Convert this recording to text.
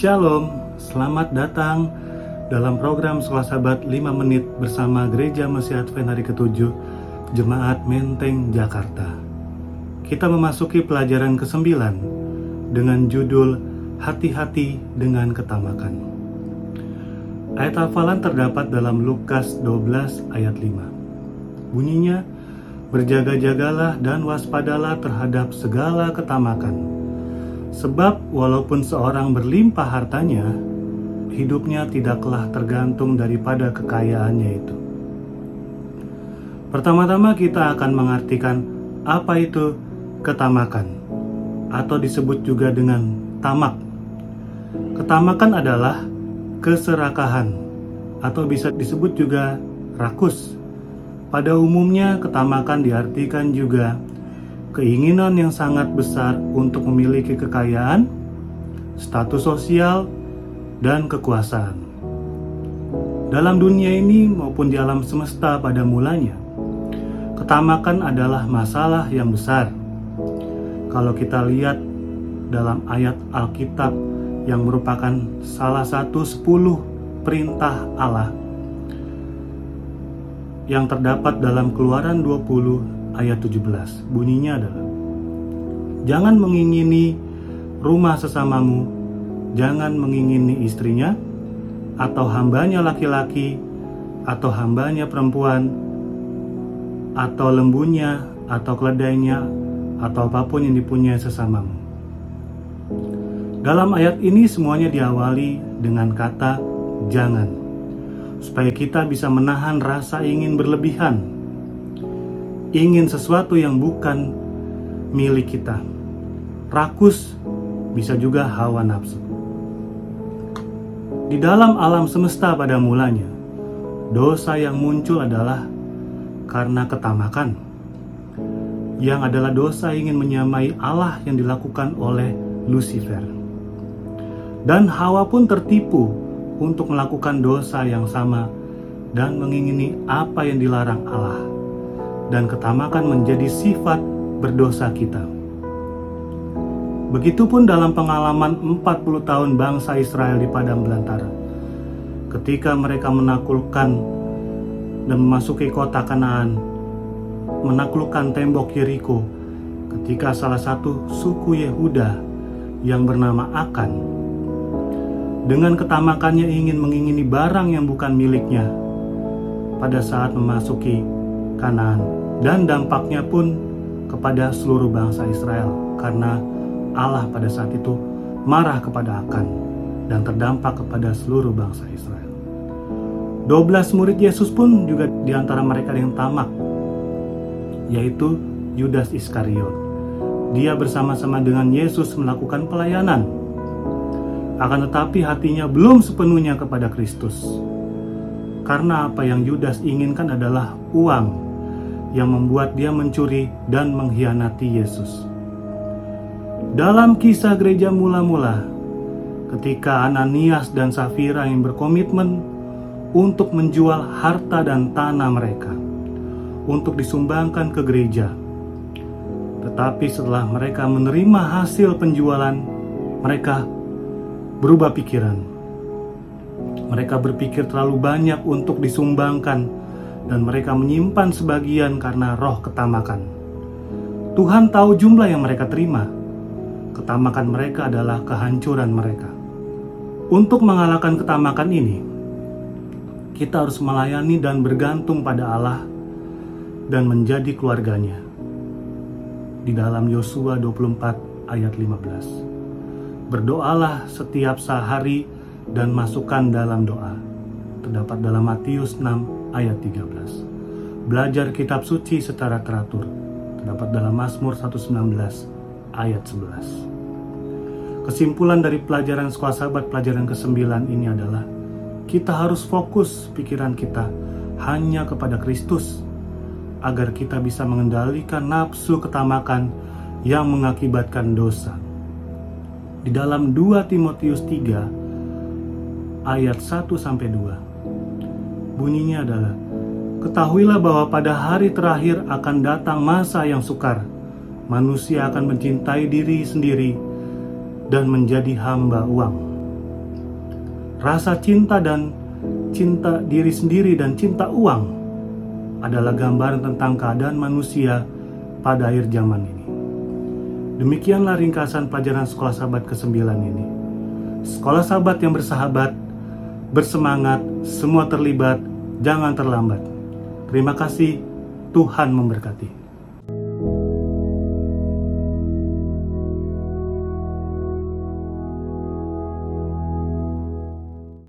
Shalom, selamat datang dalam program Sekolah Sahabat 5 Menit bersama Gereja Mesih Advent hari ke-7 Jemaat Menteng, Jakarta. Kita memasuki pelajaran ke-9 dengan judul Hati-hati dengan Ketamakan. Ayat hafalan terdapat dalam Lukas 12 ayat 5. Bunyinya, Berjaga-jagalah dan waspadalah terhadap segala ketamakan Sebab walaupun seorang berlimpah hartanya, hidupnya tidaklah tergantung daripada kekayaannya itu. Pertama-tama kita akan mengartikan apa itu ketamakan atau disebut juga dengan tamak. Ketamakan adalah keserakahan atau bisa disebut juga rakus. Pada umumnya ketamakan diartikan juga keinginan yang sangat besar untuk memiliki kekayaan, status sosial, dan kekuasaan. Dalam dunia ini maupun di alam semesta pada mulanya, ketamakan adalah masalah yang besar. Kalau kita lihat dalam ayat Alkitab yang merupakan salah satu sepuluh perintah Allah yang terdapat dalam keluaran 20 ayat 17. Bunyinya adalah Jangan mengingini rumah sesamamu, jangan mengingini istrinya, atau hambanya laki-laki, atau hambanya perempuan, atau lembunya, atau keledainya, atau apa pun yang dipunyai sesamamu. Dalam ayat ini semuanya diawali dengan kata jangan, supaya kita bisa menahan rasa ingin berlebihan ingin sesuatu yang bukan milik kita. Rakus bisa juga hawa nafsu. Di dalam alam semesta pada mulanya, dosa yang muncul adalah karena ketamakan, yang adalah dosa ingin menyamai Allah yang dilakukan oleh Lucifer. Dan Hawa pun tertipu untuk melakukan dosa yang sama dan mengingini apa yang dilarang Allah dan ketamakan menjadi sifat berdosa kita. Begitupun dalam pengalaman 40 tahun bangsa Israel di padang belantara. Ketika mereka menaklukkan dan memasuki kota Kanaan, menaklukkan tembok Yeriko, ketika salah satu suku Yehuda yang bernama Akan dengan ketamakannya ingin mengingini barang yang bukan miliknya pada saat memasuki Kanaan dan dampaknya pun kepada seluruh bangsa Israel karena Allah pada saat itu marah kepada Akan dan terdampak kepada seluruh bangsa Israel. 12 murid Yesus pun juga di antara mereka yang tamak yaitu Yudas Iskariot. Dia bersama-sama dengan Yesus melakukan pelayanan. Akan tetapi hatinya belum sepenuhnya kepada Kristus. Karena apa yang Yudas inginkan adalah uang yang membuat dia mencuri dan mengkhianati Yesus. Dalam kisah gereja mula-mula, ketika Ananias dan Safira yang berkomitmen untuk menjual harta dan tanah mereka untuk disumbangkan ke gereja, tetapi setelah mereka menerima hasil penjualan, mereka berubah pikiran. Mereka berpikir terlalu banyak untuk disumbangkan dan mereka menyimpan sebagian karena roh ketamakan. Tuhan tahu jumlah yang mereka terima. Ketamakan mereka adalah kehancuran mereka. Untuk mengalahkan ketamakan ini, kita harus melayani dan bergantung pada Allah dan menjadi keluarganya. Di dalam Yosua 24 ayat 15. Berdoalah setiap sehari dan masukkan dalam doa. Terdapat dalam Matius 6 ayat 13. Belajar kitab suci secara teratur terdapat dalam Mazmur 119 ayat 11. Kesimpulan dari pelajaran sekolah sahabat pelajaran ke-9 ini adalah kita harus fokus pikiran kita hanya kepada Kristus agar kita bisa mengendalikan nafsu ketamakan yang mengakibatkan dosa. Di dalam 2 Timotius 3 ayat 1 sampai 2 Bunyinya adalah, Ketahuilah bahwa pada hari terakhir akan datang masa yang sukar. Manusia akan mencintai diri sendiri dan menjadi hamba uang. rasa cinta dan cinta diri sendiri dan cinta uang adalah gambaran tentang keadaan manusia pada akhir zaman ini. Demikianlah ringkasan pelajaran sekolah sahabat ke-9 ini. Sekolah sahabat yang bersahabat, bersemangat, semua terlibat, jangan terlambat. Terima kasih, Tuhan memberkati.